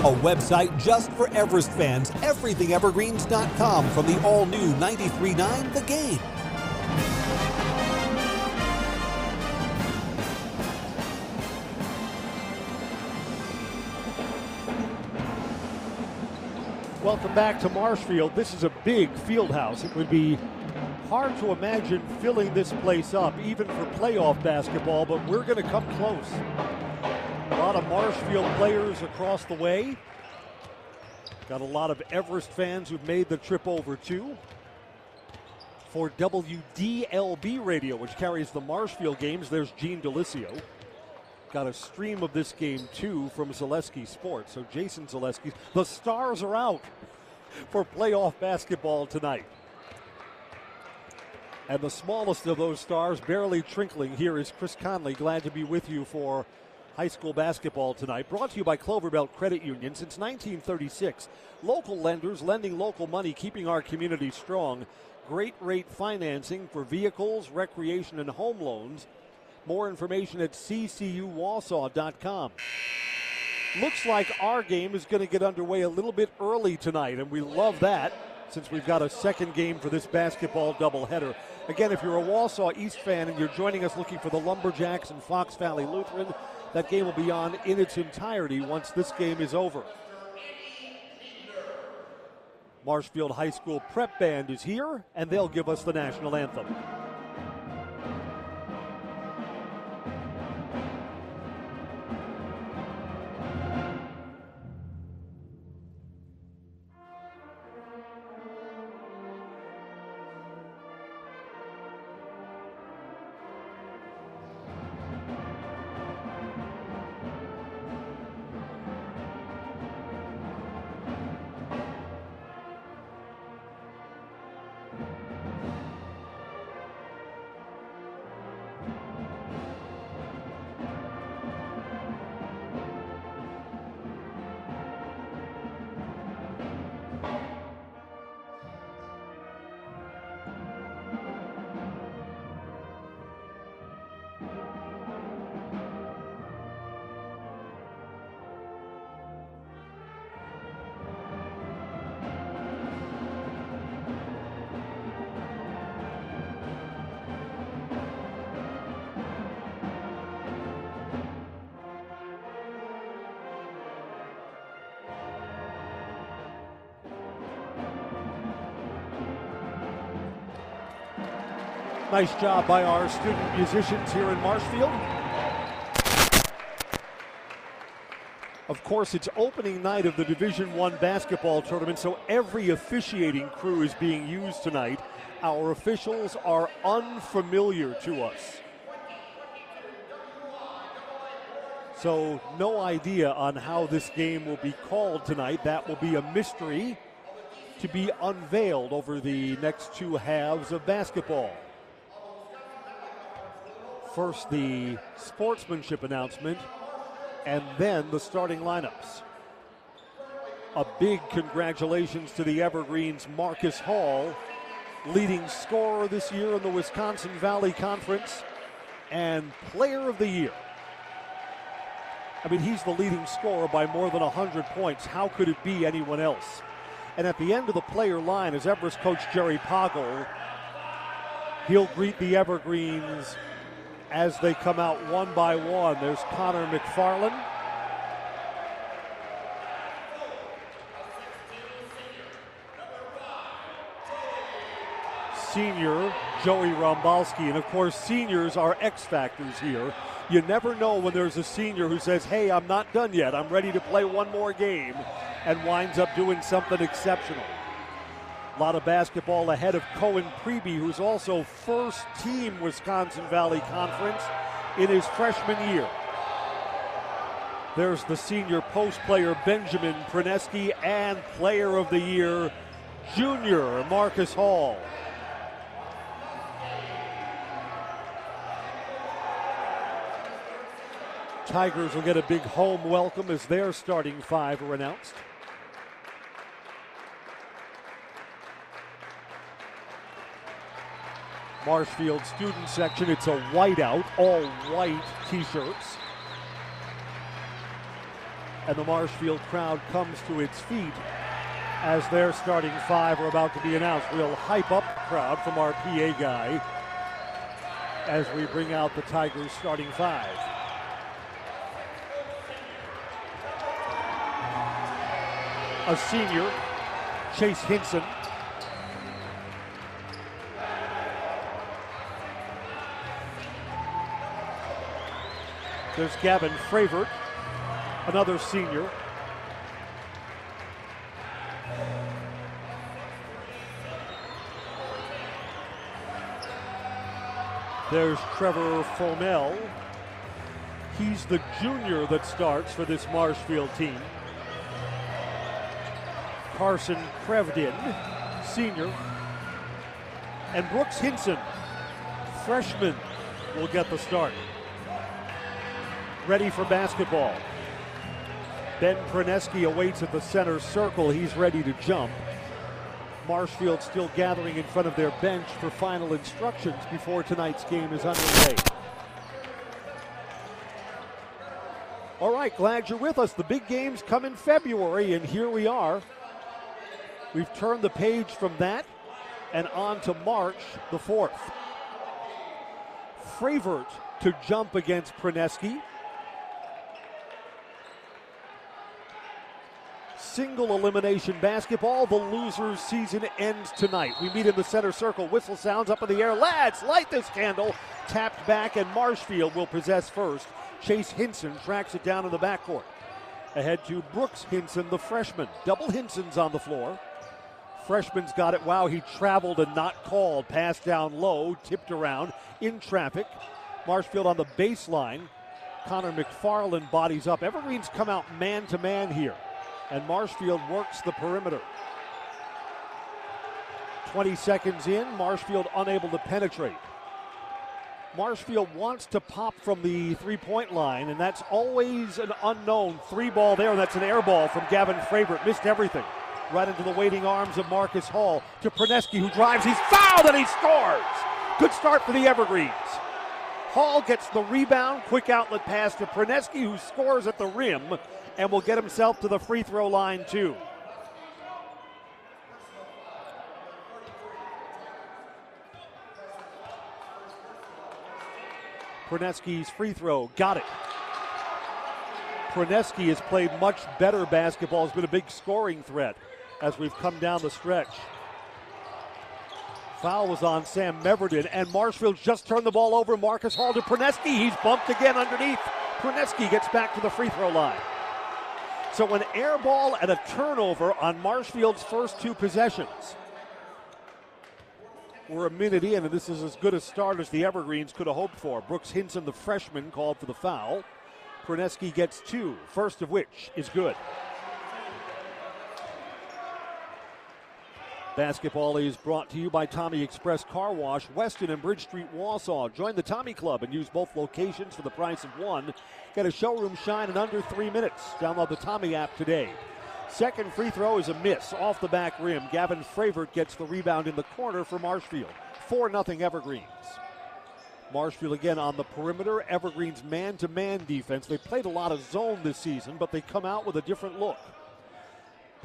A website just for Everest fans, everythingevergreens.com from the all new 93.9 The Game. Welcome back to Marshfield. This is a big field house. It would be hard to imagine filling this place up, even for playoff basketball, but we're going to come close. Lot of Marshfield players across the way. Got a lot of Everest fans who've made the trip over too. For WDLB Radio, which carries the Marshfield games, there's Gene Delisio. Got a stream of this game too from Zaleski Sports. So Jason Zaleski, the stars are out for playoff basketball tonight. And the smallest of those stars, barely trinkling here, is Chris Conley. Glad to be with you for high school basketball tonight. Brought to you by Cloverbelt Credit Union since 1936. Local lenders lending local money, keeping our community strong. Great rate financing for vehicles, recreation, and home loans. More information at ccuwausau.com. Looks like our game is going to get underway a little bit early tonight, and we love that since we've got a second game for this basketball doubleheader. Again, if you're a Wausau East fan and you're joining us looking for the Lumberjacks and Fox Valley Lutheran, that game will be on in its entirety once this game is over. Marshfield High School Prep Band is here, and they'll give us the national anthem. Nice job by our student musicians here in Marshfield. Of course, it's opening night of the Division One basketball tournament, so every officiating crew is being used tonight. Our officials are unfamiliar to us. So, no idea on how this game will be called tonight. That will be a mystery to be unveiled over the next two halves of basketball. First, the sportsmanship announcement, and then the starting lineups. A big congratulations to the Evergreens, Marcus Hall, leading scorer this year in the Wisconsin Valley Conference and player of the year. I mean, he's the leading scorer by more than 100 points. How could it be anyone else? And at the end of the player line is Everest coach Jerry Poggle. He'll greet the Evergreens as they come out one by one. There's Connor McFarland. Senior Joey Rombalski. And of course, seniors are X factors here. You never know when there's a senior who says, Hey, I'm not done yet. I'm ready to play one more game, and winds up doing something exceptional. A lot of basketball ahead of Cohen Preby, who's also first team Wisconsin Valley Conference in his freshman year. There's the senior post player Benjamin Praneski and player of the year junior Marcus Hall. Tigers will get a big home welcome as their starting five are announced. Marshfield student section. It's a whiteout, all white t shirts. And the Marshfield crowd comes to its feet as their starting five are about to be announced. We'll hype up the crowd from our PA guy as we bring out the Tigers starting five. A senior, Chase Hinson. There's Gavin Fravert, another senior. There's Trevor Fomel. He's the junior that starts for this Marshfield team. Carson Crevdin, senior. And Brooks Hinson, freshman, will get the start. Ready for basketball. Ben Praneski awaits at the center circle. He's ready to jump. Marshfield still gathering in front of their bench for final instructions before tonight's game is underway. All right, glad you're with us. The big games come in February, and here we are. We've turned the page from that and on to March the 4th. Fravert to jump against Praneski. Single elimination basketball. The loser's season ends tonight. We meet in the center circle. Whistle sounds up in the air. Lads, light this candle. Tapped back, and Marshfield will possess first. Chase Hinson tracks it down in the backcourt. Ahead to Brooks Hinson, the freshman. Double Hinson's on the floor. Freshman's got it. Wow, he traveled and not called. Pass down low, tipped around in traffic. Marshfield on the baseline. Connor McFarland bodies up. Evergreen's come out man to man here and Marshfield works the perimeter. 20 seconds in, Marshfield unable to penetrate. Marshfield wants to pop from the three point line, and that's always an unknown. Three ball there, and that's an air ball from Gavin Fravert. Missed everything. Right into the waiting arms of Marcus Hall to Praneski, who drives. He's fouled, and he scores. Good start for the Evergreens. Hall gets the rebound, quick outlet pass to Praneski, who scores at the rim and will get himself to the free throw line, too. Praneski's free throw, got it. Praneski has played much better basketball, has been a big scoring threat as we've come down the stretch. Foul was on Sam Meverden, and Marshfield just turned the ball over. Marcus Hall to Praneski. He's bumped again underneath. Praneski gets back to the free throw line. So an air ball and a turnover on Marshfield's first two possessions. We're a minute in, and this is as good a start as the Evergreens could have hoped for. Brooks Hinson, the freshman, called for the foul. Praneski gets two, first of which is good. Basketball is brought to you by Tommy Express Car Wash, Weston and Bridge Street, Wausau. Join the Tommy Club and use both locations for the price of one. Get a showroom shine in under three minutes. Download the Tommy app today. Second free throw is a miss off the back rim. Gavin Fravert gets the rebound in the corner for Marshfield. 4 0 Evergreens. Marshfield again on the perimeter. Evergreens man to man defense. They played a lot of zone this season, but they come out with a different look.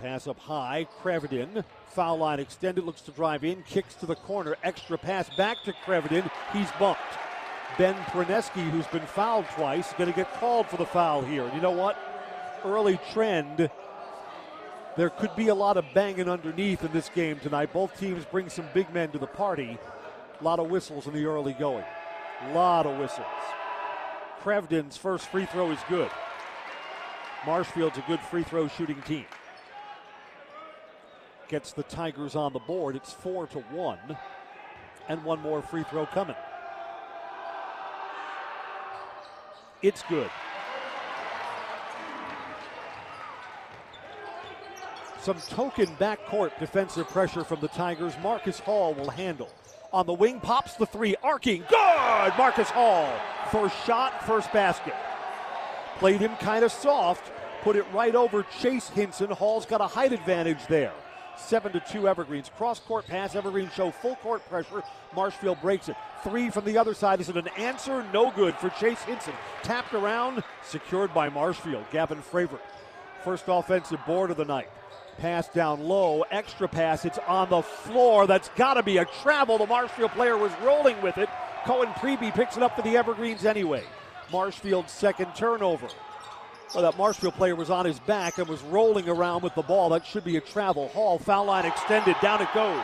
Pass up high. Crevdin. Foul line extended. Looks to drive in. Kicks to the corner. Extra pass back to Crevdin. He's bumped. Ben Praneski, who's been fouled twice, is going to get called for the foul here. And you know what? Early trend. There could be a lot of banging underneath in this game tonight. Both teams bring some big men to the party. A lot of whistles in the early going. A lot of whistles. Crevdin's first free throw is good. Marshfield's a good free throw shooting team gets the Tigers on the board. It's four to one, and one more free throw coming. It's good. Some token backcourt defensive pressure from the Tigers. Marcus Hall will handle. On the wing, pops the three, arcing. Good! Marcus Hall. First shot, first basket. Played him kind of soft, put it right over Chase Hinson. Hall's got a height advantage there. 7 to 2 Evergreens. Cross court pass. Evergreen show full court pressure. Marshfield breaks it. Three from the other side. Is it an answer? No good for Chase Hinson. Tapped around, secured by Marshfield. Gavin Fravert First offensive board of the night. Pass down low, extra pass. It's on the floor. That's got to be a travel. The Marshfield player was rolling with it. Cohen Preby picks it up for the Evergreens anyway. Marshfield's second turnover. Well, that Marshfield player was on his back and was rolling around with the ball. That should be a travel. Hall, foul line extended. Down it goes.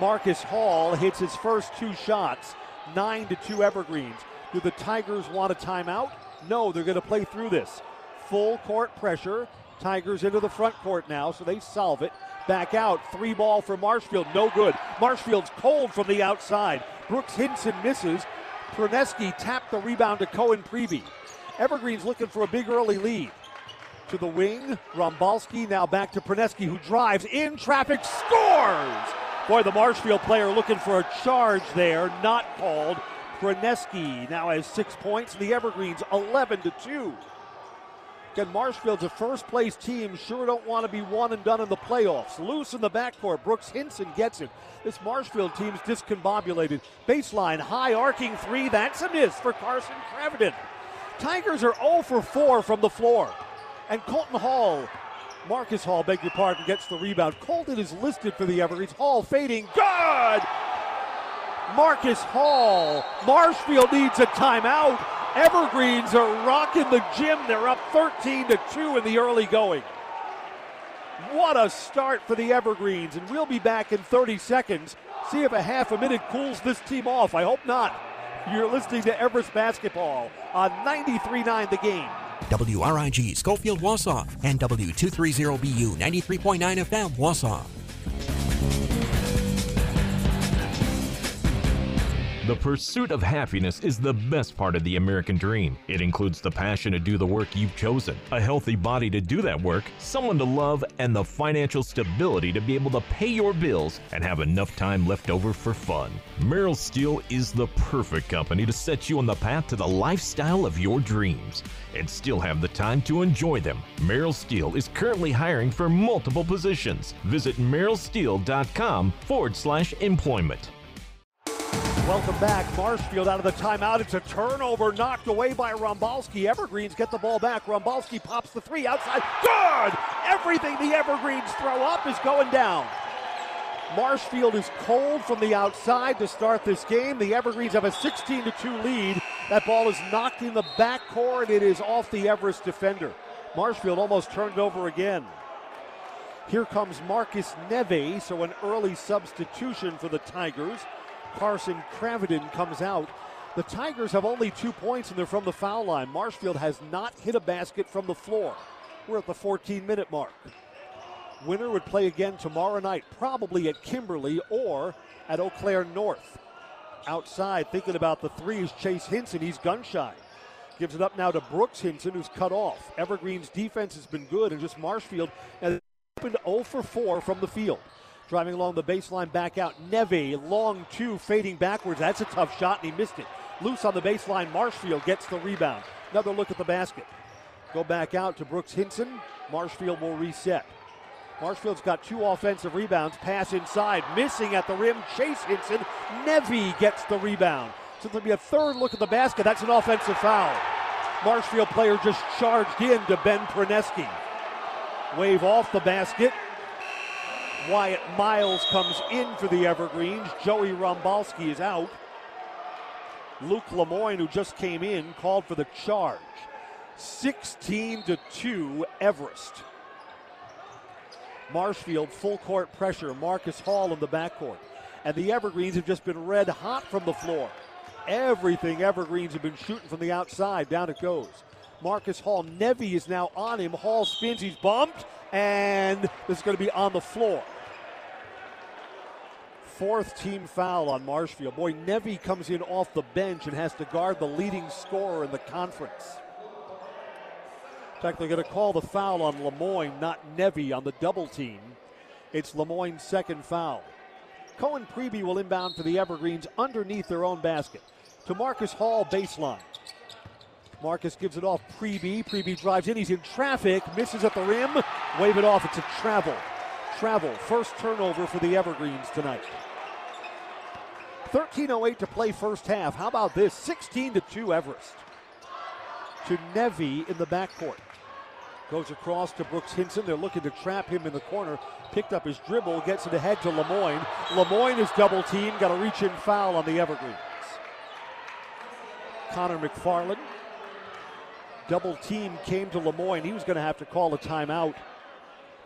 Marcus Hall hits his first two shots. 9 to 2 Evergreens. Do the Tigers want a timeout? No, they're going to play through this. Full court pressure. Tigers into the front court now, so they solve it. Back out. Three ball for Marshfield. No good. Marshfield's cold from the outside. Brooks Hinson misses. Praneski tapped the rebound to Cohen Preby. Evergreen's looking for a big early lead. To the wing, Rombalski now back to Praneski, who drives in traffic, scores! Boy, the Marshfield player looking for a charge there, not called. Praneski now has six points, the Evergreens 11 to 2. Again, Marshfield's a first place team. Sure don't want to be one and done in the playoffs. Loose in the backcourt. Brooks Hinson gets it. This Marshfield team's discombobulated. Baseline, high arcing three. That's a miss for Carson Craviton. Tigers are 0 for 4 from the floor. And Colton Hall, Marcus Hall, beg your pardon, gets the rebound. Colton is listed for the Evergreens. Hall fading. Good! Marcus Hall. Marshfield needs a timeout. Evergreens are rocking the gym. They're up 13 to 2 in the early going. What a start for the Evergreens, and we'll be back in 30 seconds. See if a half a minute cools this team off. I hope not. You're listening to Everest Basketball on 93.9 The Game. WRIG Schofield Wausau and W230BU 93.9 FM Wausau. The pursuit of happiness is the best part of the American dream. It includes the passion to do the work you've chosen, a healthy body to do that work, someone to love, and the financial stability to be able to pay your bills and have enough time left over for fun. Merrill Steel is the perfect company to set you on the path to the lifestyle of your dreams and still have the time to enjoy them. Merrill Steel is currently hiring for multiple positions. Visit merrillsteel.com forward slash employment. Welcome back. Marshfield out of the timeout. It's a turnover knocked away by Rombalski. Evergreens get the ball back. Rombalski pops the three outside. Good! Everything the Evergreens throw up is going down. Marshfield is cold from the outside to start this game. The Evergreens have a 16 2 lead. That ball is knocked in the backcourt. It is off the Everest defender. Marshfield almost turned over again. Here comes Marcus Neve, so an early substitution for the Tigers. Carson Craviton comes out. The Tigers have only two points and they're from the foul line. Marshfield has not hit a basket from the floor. We're at the 14 minute mark. Winner would play again tomorrow night, probably at Kimberly or at Eau Claire North. Outside, thinking about the three is Chase Hinson. He's gun shy. Gives it up now to Brooks Hinson, who's cut off. Evergreen's defense has been good, and just Marshfield has opened 0 for 4 from the field. Driving along the baseline, back out. Neve, long two, fading backwards. That's a tough shot, and he missed it. Loose on the baseline. Marshfield gets the rebound. Another look at the basket. Go back out to Brooks Hinson. Marshfield will reset. Marshfield's got two offensive rebounds. Pass inside, missing at the rim. Chase Hinson. Neve gets the rebound. So there'll be a third look at the basket. That's an offensive foul. Marshfield player just charged in to Ben Praneski. Wave off the basket. Wyatt Miles comes in for the Evergreens. Joey Rombalski is out. Luke Lemoyne, who just came in, called for the charge. 16 to 2, Everest. Marshfield full court pressure. Marcus Hall in the backcourt. And the Evergreens have just been red hot from the floor. Everything Evergreens have been shooting from the outside. Down it goes. Marcus Hall. Neve is now on him. Hall spins. He's bumped. And this is going to be on the floor. Fourth team foul on Marshfield. Boy, Neve comes in off the bench and has to guard the leading scorer in the conference. In fact, they're going to call the foul on Lemoyne, not Neve on the double team. It's Lemoyne's second foul. Cohen Preby will inbound for the Evergreens underneath their own basket. To Marcus Hall, baseline. Marcus gives it off. Preby. Preby drives in. He's in traffic. Misses at the rim. Wave it off. It's a travel. Travel. First turnover for the Evergreens tonight. 13.08 to play first half. How about this? 16 to 2 Everest. To Neve in the backcourt. Goes across to Brooks Hinson. They're looking to trap him in the corner. Picked up his dribble, gets it ahead to Lemoyne. Lemoyne is double teamed, got a reach in foul on the Evergreens. Connor McFarland. Double team came to Lemoyne. He was going to have to call a timeout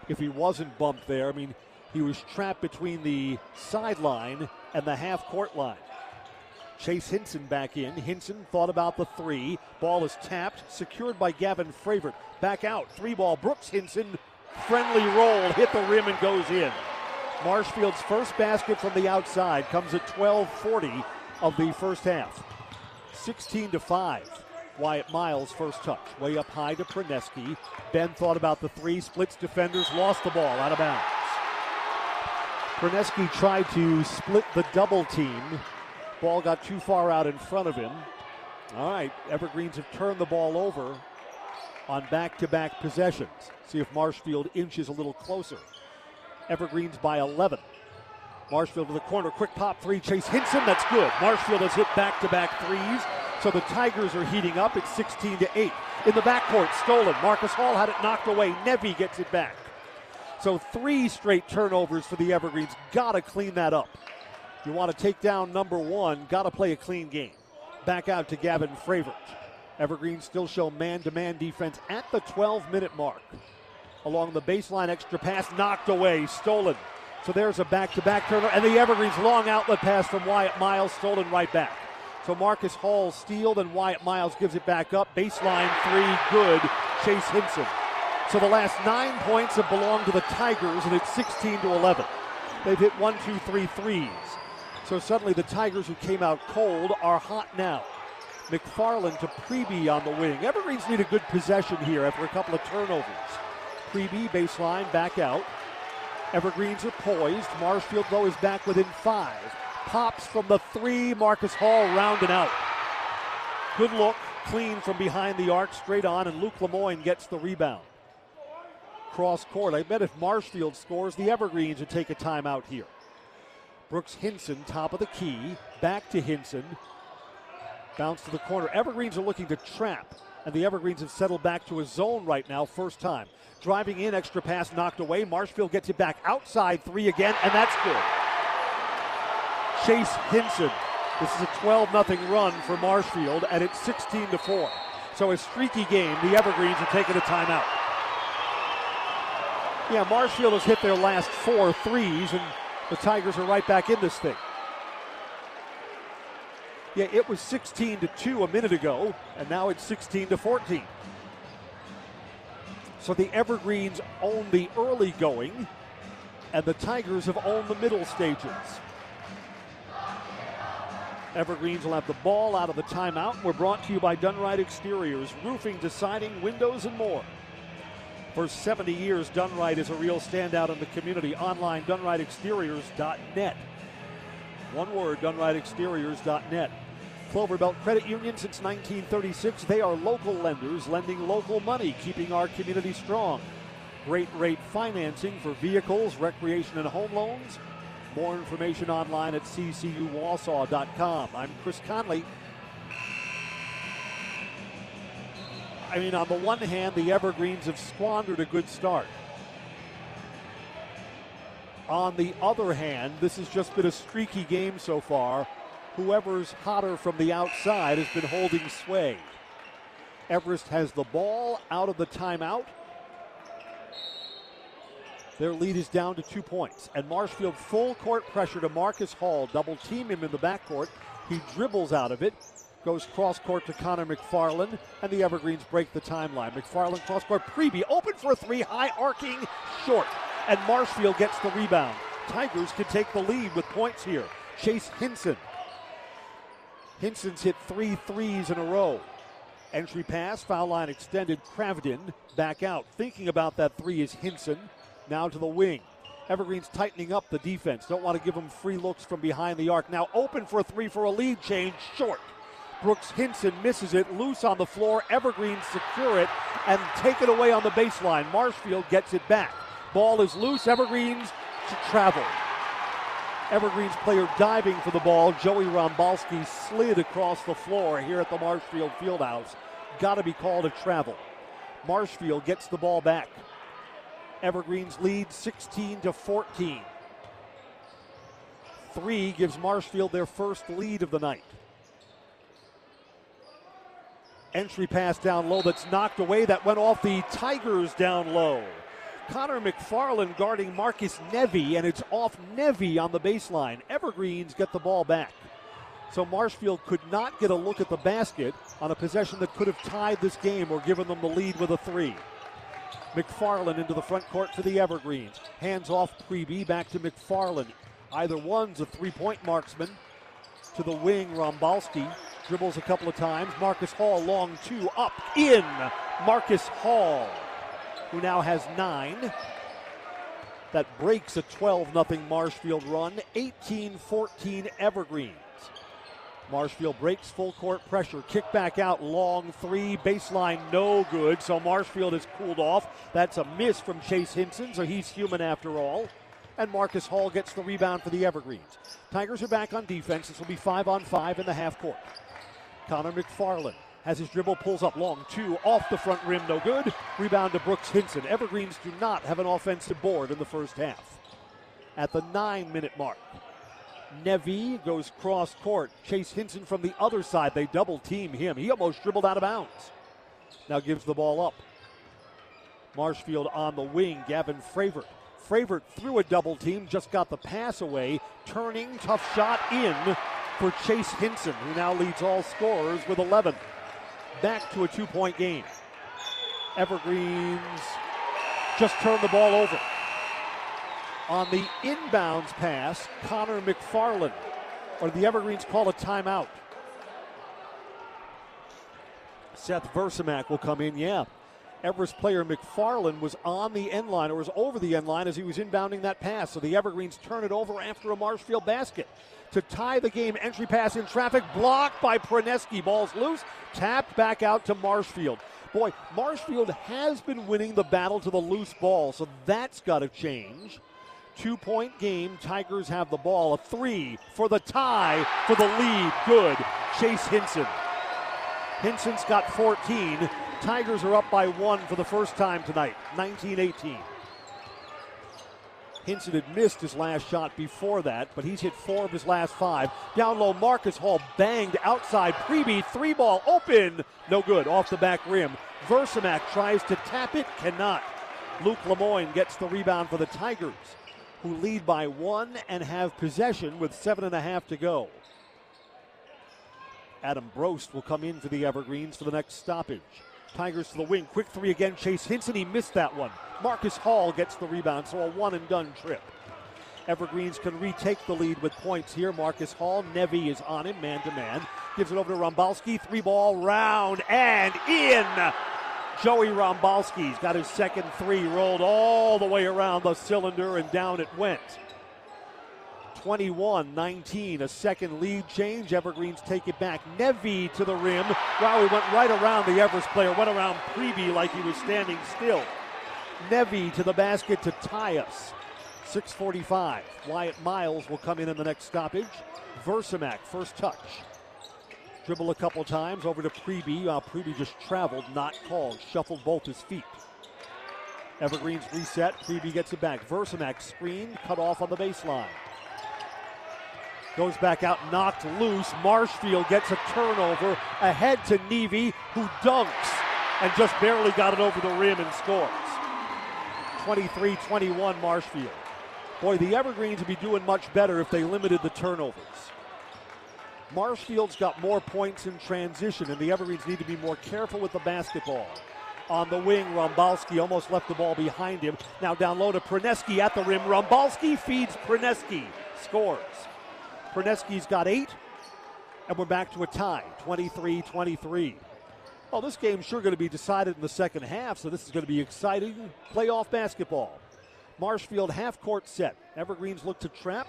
if he wasn't bumped there. I mean, he was trapped between the sideline and the half court line. Chase Hinson back in. Hinson thought about the three. Ball is tapped, secured by Gavin Fravert. Back out. Three ball. Brooks Hinson. Friendly roll. Hit the rim and goes in. Marshfield's first basket from the outside comes at 12:40 of the first half. 16 to 5. Wyatt Miles first touch. Way up high to Praneski. Ben thought about the three, splits defenders, lost the ball out of bounds. Praneski tried to split the double team. Ball got too far out in front of him. All right, Evergreens have turned the ball over on back to back possessions. See if Marshfield inches a little closer. Evergreens by 11. Marshfield to the corner, quick pop three, Chase Hinson, that's good. Marshfield has hit back to back threes. So the Tigers are heating up. It's 16 to 8. In the backcourt, stolen. Marcus Hall had it knocked away. Nevy gets it back. So three straight turnovers for the Evergreens. Gotta clean that up. You want to take down number one, gotta play a clean game. Back out to Gavin Fravert. Evergreens still show man to man defense at the 12 minute mark. Along the baseline, extra pass knocked away, stolen. So there's a back to back turnover, and the Evergreens long outlet pass from Wyatt Miles, stolen right back. So Marcus Hall stealed and Wyatt Miles gives it back up. Baseline three, good. Chase Hinson. So the last nine points have belonged to the Tigers, and it's 16 to 11. They've hit one, two, three threes. So suddenly the Tigers, who came out cold, are hot now. McFarland to Preby on the wing. Evergreens need a good possession here after a couple of turnovers. Preby baseline back out. Evergreens are poised. Marshfield, though, is back within five. Pops from the three. Marcus Hall rounding out. Good look, clean from behind the arc, straight on, and Luke Lemoyne gets the rebound. Cross court. I bet if Marshfield scores, the Evergreens would take a timeout here. Brooks Hinson, top of the key. Back to Hinson. Bounce to the corner. Evergreens are looking to trap, and the Evergreens have settled back to a zone right now, first time. Driving in, extra pass knocked away. Marshfield gets it back outside three again, and that's good. Chase Hinson. This is a 12 0 run for Marshfield, and it's 16 to 4. So a streaky game. The Evergreens are taking a timeout. Yeah, Marshfield has hit their last four threes, and the Tigers are right back in this thing. Yeah, it was 16 to 2 a minute ago, and now it's 16 to 14. So the Evergreens own the early going, and the Tigers have owned the middle stages. Evergreens will have the ball out of the timeout. We're brought to you by Dunride Exteriors, roofing to siding, windows, and more. For 70 years, Dunride is a real standout in the community. Online, DunrideExteriors.net. One word, DunrideExteriors.net. Cloverbelt Credit Union since 1936. They are local lenders lending local money, keeping our community strong. Great rate financing for vehicles, recreation, and home loans. More information online at ccuwausau.com. I'm Chris Conley. I mean, on the one hand, the Evergreens have squandered a good start. On the other hand, this has just been a streaky game so far. Whoever's hotter from the outside has been holding sway. Everest has the ball out of the timeout. Their lead is down to two points. And Marshfield full court pressure to Marcus Hall. Double team him in the backcourt. He dribbles out of it. Goes cross court to Connor McFarland. And the Evergreens break the timeline. McFarland cross court. Preby open for a three. High arcing. Short. And Marshfield gets the rebound. Tigers can take the lead with points here. Chase Hinson. Hinson's hit three threes in a row. Entry pass, foul line extended. Cravden back out. Thinking about that three is Hinson. Now to the wing. Evergreen's tightening up the defense. Don't want to give them free looks from behind the arc. Now open for three for a lead change. Short. Brooks Hinson misses it. Loose on the floor. Evergreen secure it and take it away on the baseline. Marshfield gets it back. Ball is loose. Evergreens to travel. Evergreens player diving for the ball. Joey Rombalski slid across the floor here at the Marshfield Fieldhouse. Got to be called a travel. Marshfield gets the ball back. Evergreen's lead 16 to 14. Three gives Marshfield their first lead of the night. Entry pass down low that's knocked away. That went off the Tigers down low. Connor McFarland guarding Marcus Nevy, and it's off Nevy on the baseline. Evergreens get the ball back. So Marshfield could not get a look at the basket on a possession that could have tied this game or given them the lead with a three. McFarland into the front court for the Evergreens. Hands off Preby back to McFarland. Either one's a three point marksman. To the wing, Rombalski dribbles a couple of times. Marcus Hall, long two, up, in. Marcus Hall, who now has nine. That breaks a 12 0 Marshfield run. 18 14 Evergreens. Marshfield breaks full court pressure. Kick back out, long three, baseline no good. So Marshfield has cooled off. That's a miss from Chase Hinson, so he's human after all. And Marcus Hall gets the rebound for the Evergreens. Tigers are back on defense. This will be five on five in the half court. Connor McFarland has his dribble, pulls up long two, off the front rim, no good. Rebound to Brooks Hinson. Evergreens do not have an offensive board in the first half. At the nine minute mark, Nevy goes cross court. Chase Hinson from the other side. They double team him. He almost dribbled out of bounds. Now gives the ball up. Marshfield on the wing. Gavin Fravert. Fravert through a double team, just got the pass away. Turning, tough shot in for Chase Hinson, who now leads all scorers with 11. Back to a two point game. Evergreens just turned the ball over. On the inbounds pass, Connor McFarland, or the Evergreens call a timeout. Seth Versamak will come in, yeah. Everest player McFarland was on the end line or was over the end line as he was inbounding that pass. So the Evergreens turn it over after a Marshfield basket. To tie the game, entry pass in traffic, blocked by Praneski. Ball's loose, tapped back out to Marshfield. Boy, Marshfield has been winning the battle to the loose ball, so that's got to change. Two point game. Tigers have the ball. A three for the tie for the lead. Good. Chase Hinson. Hinson's got 14. Tigers are up by one for the first time tonight. 19 18. Hinson had missed his last shot before that, but he's hit four of his last five. Down low, Marcus Hall banged outside. Preby, three ball open. No good. Off the back rim. Versamak tries to tap it, cannot. Luke Lemoyne gets the rebound for the Tigers who lead by one and have possession with seven and a half to go. Adam Brost will come in for the Evergreens for the next stoppage. Tigers to the wing. Quick three again. Chase Hinson. He missed that one. Marcus Hall gets the rebound, so a one and done trip. Evergreens can retake the lead with points here. Marcus Hall. Nevy is on him, man to man. Gives it over to Rombalski. Three ball round and in. Joey Rombalski's got his second three rolled all the way around the cylinder and down it went. 21 19, a second lead change. Evergreens take it back. Nevy to the rim. Wow, he went right around the Everest player, went around Preby like he was standing still. Nevy to the basket to tie us. 645. Wyatt Miles will come in in the next stoppage. Versamak, first touch. Dribble a couple times over to Preby. Uh, Preby just traveled, not called. Shuffled both his feet. Evergreens reset. Preby gets it back. Versamak screen, cut off on the baseline. Goes back out, knocked loose. Marshfield gets a turnover ahead to Nevy, who dunks and just barely got it over the rim and scores. 23 21 Marshfield. Boy, the Evergreens would be doing much better if they limited the turnovers. Marshfield's got more points in transition, and the Evergreens need to be more careful with the basketball. On the wing, Rombalski almost left the ball behind him. Now down low to Praneski at the rim. Rombalski feeds Praneski, scores. Praneski's got eight, and we're back to a tie, 23 23. Well, this game's sure going to be decided in the second half, so this is going to be exciting playoff basketball. Marshfield half court set. Evergreens look to trap.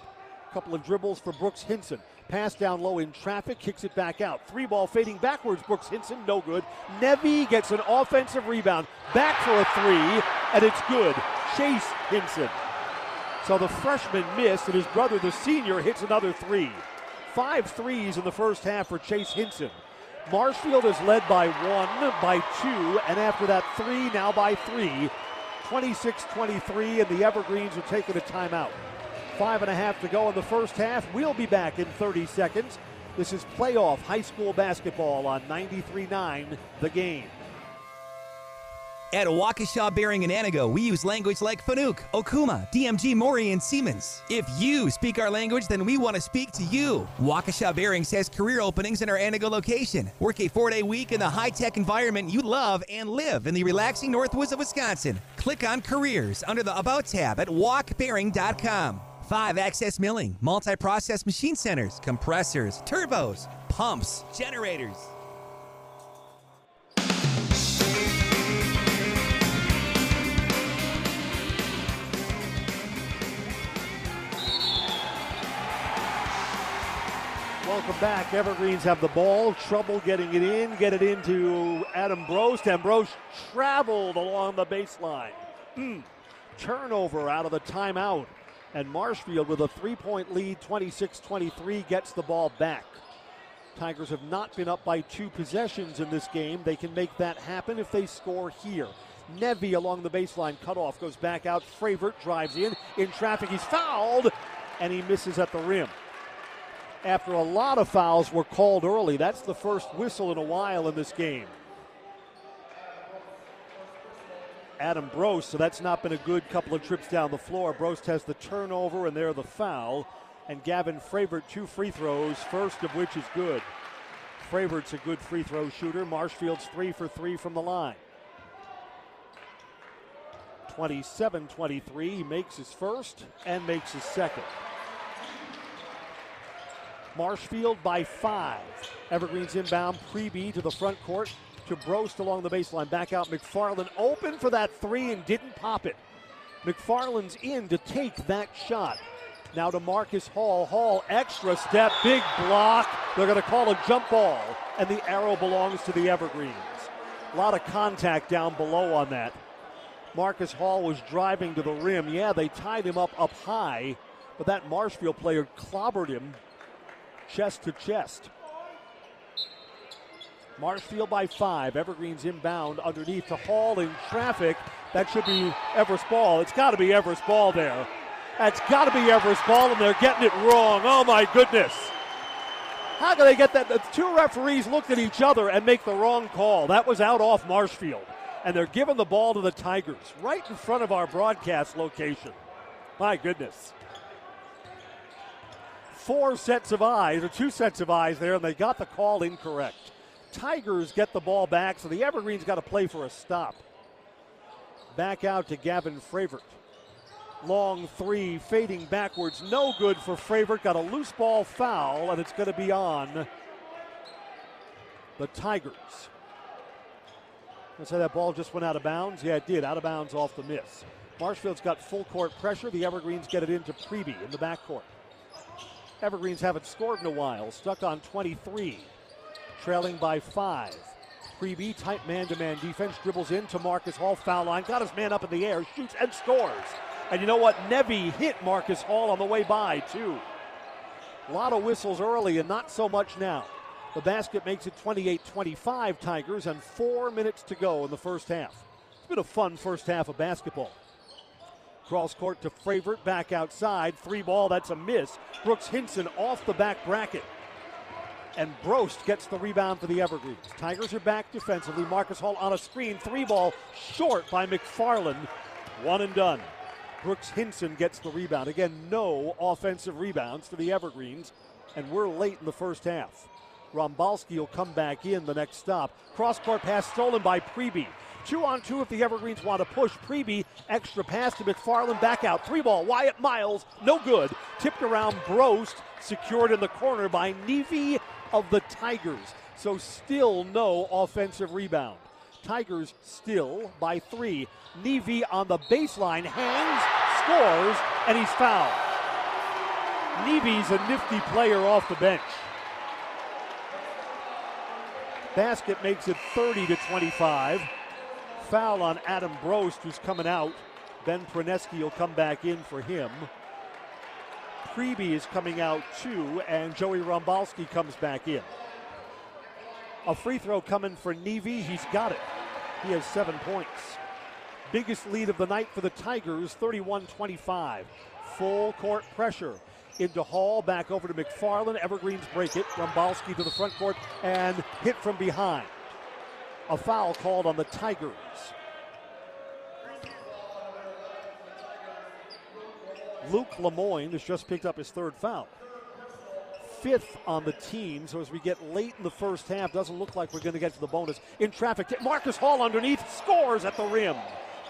Couple of dribbles for Brooks Hinson. Pass down low in traffic, kicks it back out. Three ball fading backwards. Brooks Hinson, no good. Nevy gets an offensive rebound. Back for a three, and it's good. Chase Hinson. So the freshman missed, and his brother, the senior, hits another three. Five threes in the first half for Chase Hinson. Marshfield is led by one, by two, and after that, three, now by three. 26 23, and the Evergreens are taking a timeout. Five and a half to go in the first half. We'll be back in 30 seconds. This is playoff high school basketball on 93 9, the game. At Waukesha Bearing in Antigo, we use language like Fanuc, Okuma, DMG Mori, and Siemens. If you speak our language, then we want to speak to you. Waukesha Bearings has career openings in our Antigo location. Work a four day week in the high tech environment you love and live in the relaxing northwoods of Wisconsin. Click on careers under the About tab at waukbearing.com. Five axis milling, multi process machine centers, compressors, turbos, pumps, generators. Welcome back. Evergreens have the ball. Trouble getting it in. Get it into Adam Brost. And Brost traveled along the baseline. Mm. Turnover out of the timeout. And Marshfield with a three point lead, 26 23, gets the ball back. Tigers have not been up by two possessions in this game. They can make that happen if they score here. Nevy along the baseline, cut off, goes back out. Fravert drives in. In traffic, he's fouled, and he misses at the rim after a lot of fouls were called early. That's the first whistle in a while in this game. Adam Brost, so that's not been a good couple of trips down the floor. Brost has the turnover, and there the foul. And Gavin Fravert, two free throws, first of which is good. Fravert's a good free throw shooter. Marshfield's three for three from the line. 27 23. He makes his first and makes his second. Marshfield by five. Evergreens inbound, Preby to the front court to Brost along the baseline. Back out McFarland open for that three and didn't pop it. McFarland's in to take that shot. Now to Marcus Hall. Hall extra step, big block. They're going to call a jump ball, and the arrow belongs to the Evergreens. A lot of contact down below on that. Marcus Hall was driving to the rim. Yeah, they tied him up up high, but that Marshfield player clobbered him chest to chest. Marshfield by five. Evergreen's inbound underneath to Hall in traffic. That should be Everest Ball. It's got to be Everest Ball there. That's got to be Everest Ball, and they're getting it wrong. Oh my goodness. How can they get that? The two referees looked at each other and make the wrong call. That was out off Marshfield. And they're giving the ball to the Tigers right in front of our broadcast location. My goodness four sets of eyes, or two sets of eyes there, and they got the call incorrect. Tigers get the ball back, so the Evergreens got to play for a stop. Back out to Gavin Fravert. Long three, fading backwards, no good for Fravert. Got a loose ball foul, and it's going to be on the Tigers. Let's say that ball just went out of bounds. Yeah, it did. Out of bounds off the miss. Marshfield's got full court pressure. The Evergreens get it into Preby in the backcourt. Evergreens haven't scored in a while, stuck on 23, trailing by five. Preby, tight man-to-man defense, dribbles into Marcus Hall, foul line, got his man up in the air, shoots and scores. And you know what? Nevy hit Marcus Hall on the way by, too. A lot of whistles early and not so much now. The basket makes it 28 25 Tigers, and four minutes to go in the first half. It's been a fun first half of basketball. Cross court to Fravert, back outside. Three ball, that's a miss. Brooks Hinson off the back bracket. And Brost gets the rebound for the Evergreens. Tigers are back defensively. Marcus Hall on a screen. Three ball short by McFarland. One and done. Brooks Hinson gets the rebound. Again, no offensive rebounds for the Evergreens. And we're late in the first half. Rombalski will come back in the next stop. Cross court pass stolen by Preby. Two on two if the Evergreens want to push. Preby, extra pass to McFarland, back out. Three ball, Wyatt Miles, no good. Tipped around Brost, secured in the corner by Nevy of the Tigers. So still no offensive rebound. Tigers still by three. Nevy on the baseline, hangs, scores, and he's fouled. Nevy's a nifty player off the bench. Basket makes it 30 to 25 foul on Adam Brost, who's coming out. Ben Praneski will come back in for him. Preby is coming out too, and Joey Rombalski comes back in. A free throw coming for Nevy. He's got it. He has seven points. Biggest lead of the night for the Tigers, 31 25. Full court pressure. Into Hall, back over to McFarland. Evergreens break it. Rombalski to the front court and hit from behind. A foul called on the Tigers. Luke Lemoyne has just picked up his third foul. Fifth on the team, so as we get late in the first half, doesn't look like we're going to get to the bonus. In traffic, Marcus Hall underneath scores at the rim.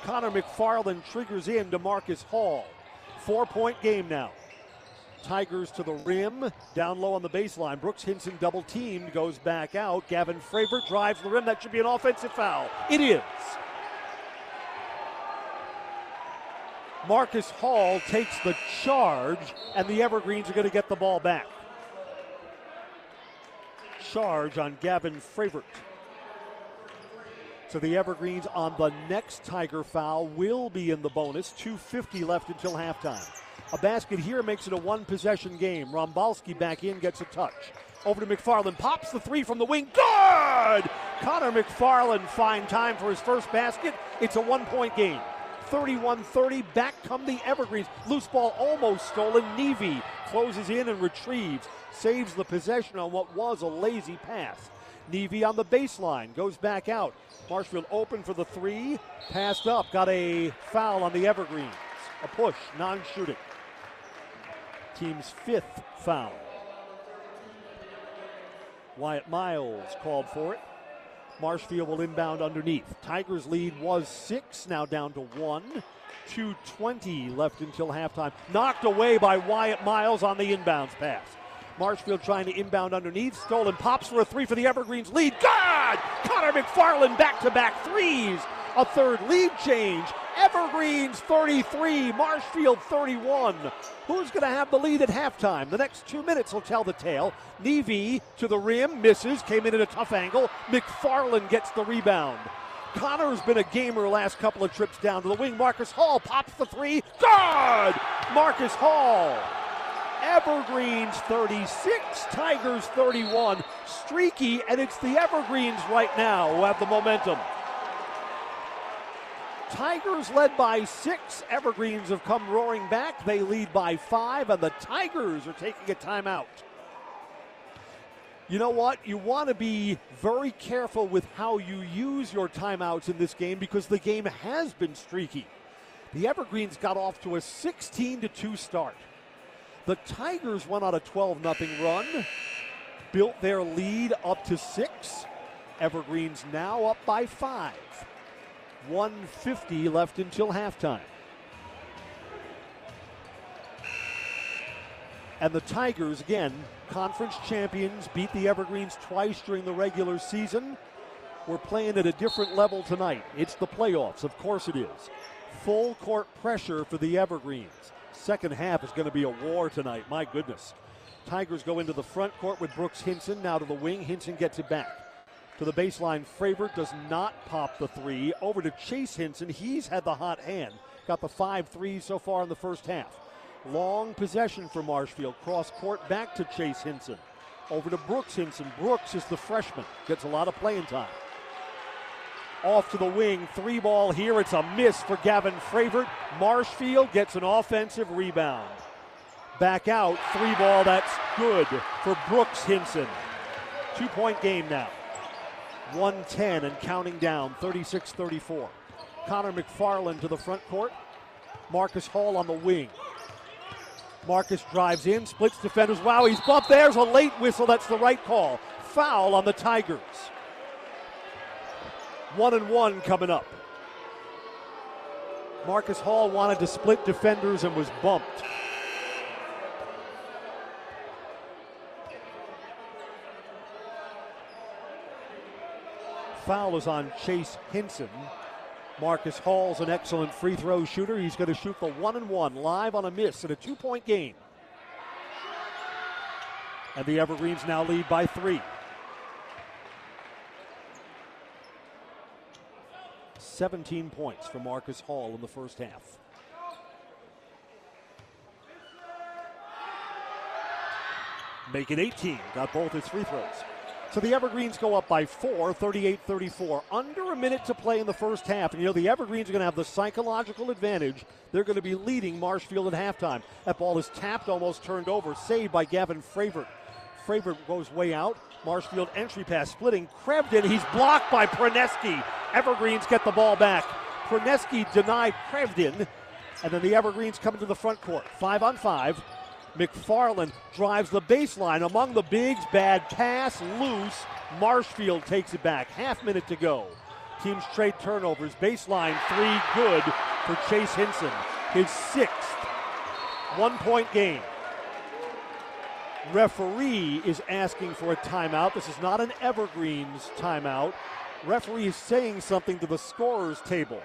Connor McFarland triggers in to Marcus Hall. Four point game now. Tigers to the rim, down low on the baseline. Brooks Hinson double teamed, goes back out. Gavin Fravert drives the rim. That should be an offensive foul. It is. Marcus Hall takes the charge, and the Evergreens are going to get the ball back. Charge on Gavin Fravert. So the Evergreens on the next Tiger foul will be in the bonus. 2.50 left until halftime. A basket here makes it a one possession game. Rombalski back in, gets a touch. Over to McFarland, pops the three from the wing. Good! Connor McFarland fine time for his first basket. It's a one point game. 31 30. Back come the Evergreens. Loose ball almost stolen. Nevy closes in and retrieves. Saves the possession on what was a lazy pass. Nevy on the baseline goes back out. Marshfield open for the three. Passed up. Got a foul on the Evergreens. A push, non shooting. Team's fifth foul. Wyatt Miles called for it. Marshfield will inbound underneath. Tigers lead was six, now down to one. 2.20 left until halftime. Knocked away by Wyatt Miles on the inbounds pass. Marshfield trying to inbound underneath. Stolen pops for a three for the Evergreens lead. God! Connor McFarland back to back threes. A third lead change. Evergreens 33, Marshfield 31. Who's going to have the lead at halftime? The next two minutes will tell the tale. Nevy to the rim, misses, came in at a tough angle. McFarland gets the rebound. Connor's been a gamer last couple of trips down to the wing. Marcus Hall pops the three. Good! Marcus Hall. Evergreens 36, Tigers 31. Streaky, and it's the Evergreens right now who have the momentum. Tigers led by six. Evergreens have come roaring back. They lead by five, and the Tigers are taking a timeout. You know what? You want to be very careful with how you use your timeouts in this game because the game has been streaky. The Evergreens got off to a 16 to 2 start. The Tigers went on a 12 0 run, built their lead up to six. Evergreens now up by five. 150 left until halftime. And the Tigers, again, conference champions, beat the Evergreens twice during the regular season. We're playing at a different level tonight. It's the playoffs, of course it is. Full court pressure for the Evergreens. Second half is going to be a war tonight, my goodness. Tigers go into the front court with Brooks Hinson, now to the wing. Hinson gets it back to the baseline. Fravert does not pop the three. Over to Chase Hinson. He's had the hot hand. Got the five threes so far in the first half. Long possession for Marshfield. Cross court back to Chase Hinson. Over to Brooks Hinson. Brooks is the freshman. Gets a lot of playing time. Off to the wing. Three ball here. It's a miss for Gavin Fravert. Marshfield gets an offensive rebound. Back out. Three ball. That's good for Brooks Hinson. Two point game now. 110 and counting down, 36 34. Connor McFarland to the front court. Marcus Hall on the wing. Marcus drives in, splits defenders. Wow, he's bumped. There's a late whistle. That's the right call. Foul on the Tigers. One and one coming up. Marcus Hall wanted to split defenders and was bumped. Foul is on Chase Hinson. Marcus Hall's an excellent free throw shooter. He's going to shoot the one and one live on a miss in a two point game. And the Evergreens now lead by three. Seventeen points for Marcus Hall in the first half. Make it 18. Got both his free throws. So the Evergreens go up by four, 38 34. Under a minute to play in the first half. And you know, the Evergreens are going to have the psychological advantage. They're going to be leading Marshfield at halftime. That ball is tapped, almost turned over, saved by Gavin Fravert. Fravert goes way out. Marshfield entry pass splitting. Krevden, he's blocked by Praneski. Evergreens get the ball back. Praneski denied Krevden. And then the Evergreens come into the front court. Five on five. McFarland drives the baseline among the bigs. Bad pass, loose. Marshfield takes it back. Half minute to go. Teams trade turnovers. Baseline three good for Chase Hinson. His sixth one point game. Referee is asking for a timeout. This is not an Evergreens timeout. Referee is saying something to the scorer's table.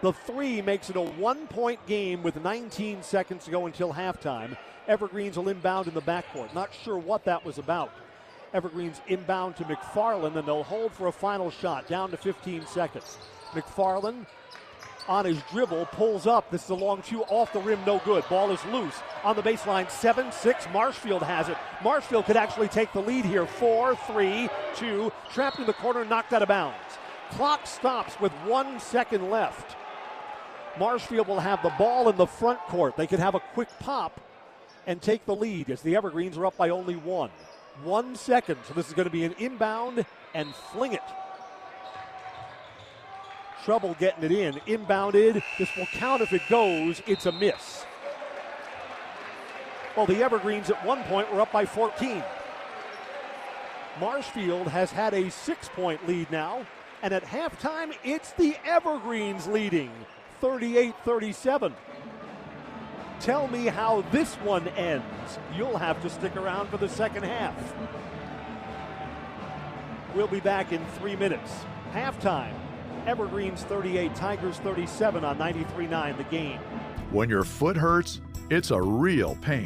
The three makes it a one point game with 19 seconds to go until halftime. Evergreens will inbound in the backcourt. Not sure what that was about. Evergreens inbound to McFarland, and they'll hold for a final shot, down to 15 seconds. McFarland on his dribble pulls up. This is a long two off the rim, no good. Ball is loose on the baseline. 7 6. Marshfield has it. Marshfield could actually take the lead here. 4 3 2. Trapped in the corner, knocked out of bounds. Clock stops with one second left. Marshfield will have the ball in the front court. They could have a quick pop and take the lead as the Evergreens are up by only one. One second. So this is going to be an inbound and fling it. Trouble getting it in. Inbounded. This will count if it goes. It's a miss. Well, the Evergreens at one point were up by 14. Marshfield has had a six point lead now. And at halftime, it's the Evergreens leading 38 37. Tell me how this one ends. You'll have to stick around for the second half. We'll be back in three minutes. Halftime. Evergreens 38, Tigers 37 on 93 9, the game. When your foot hurts, it's a real pain.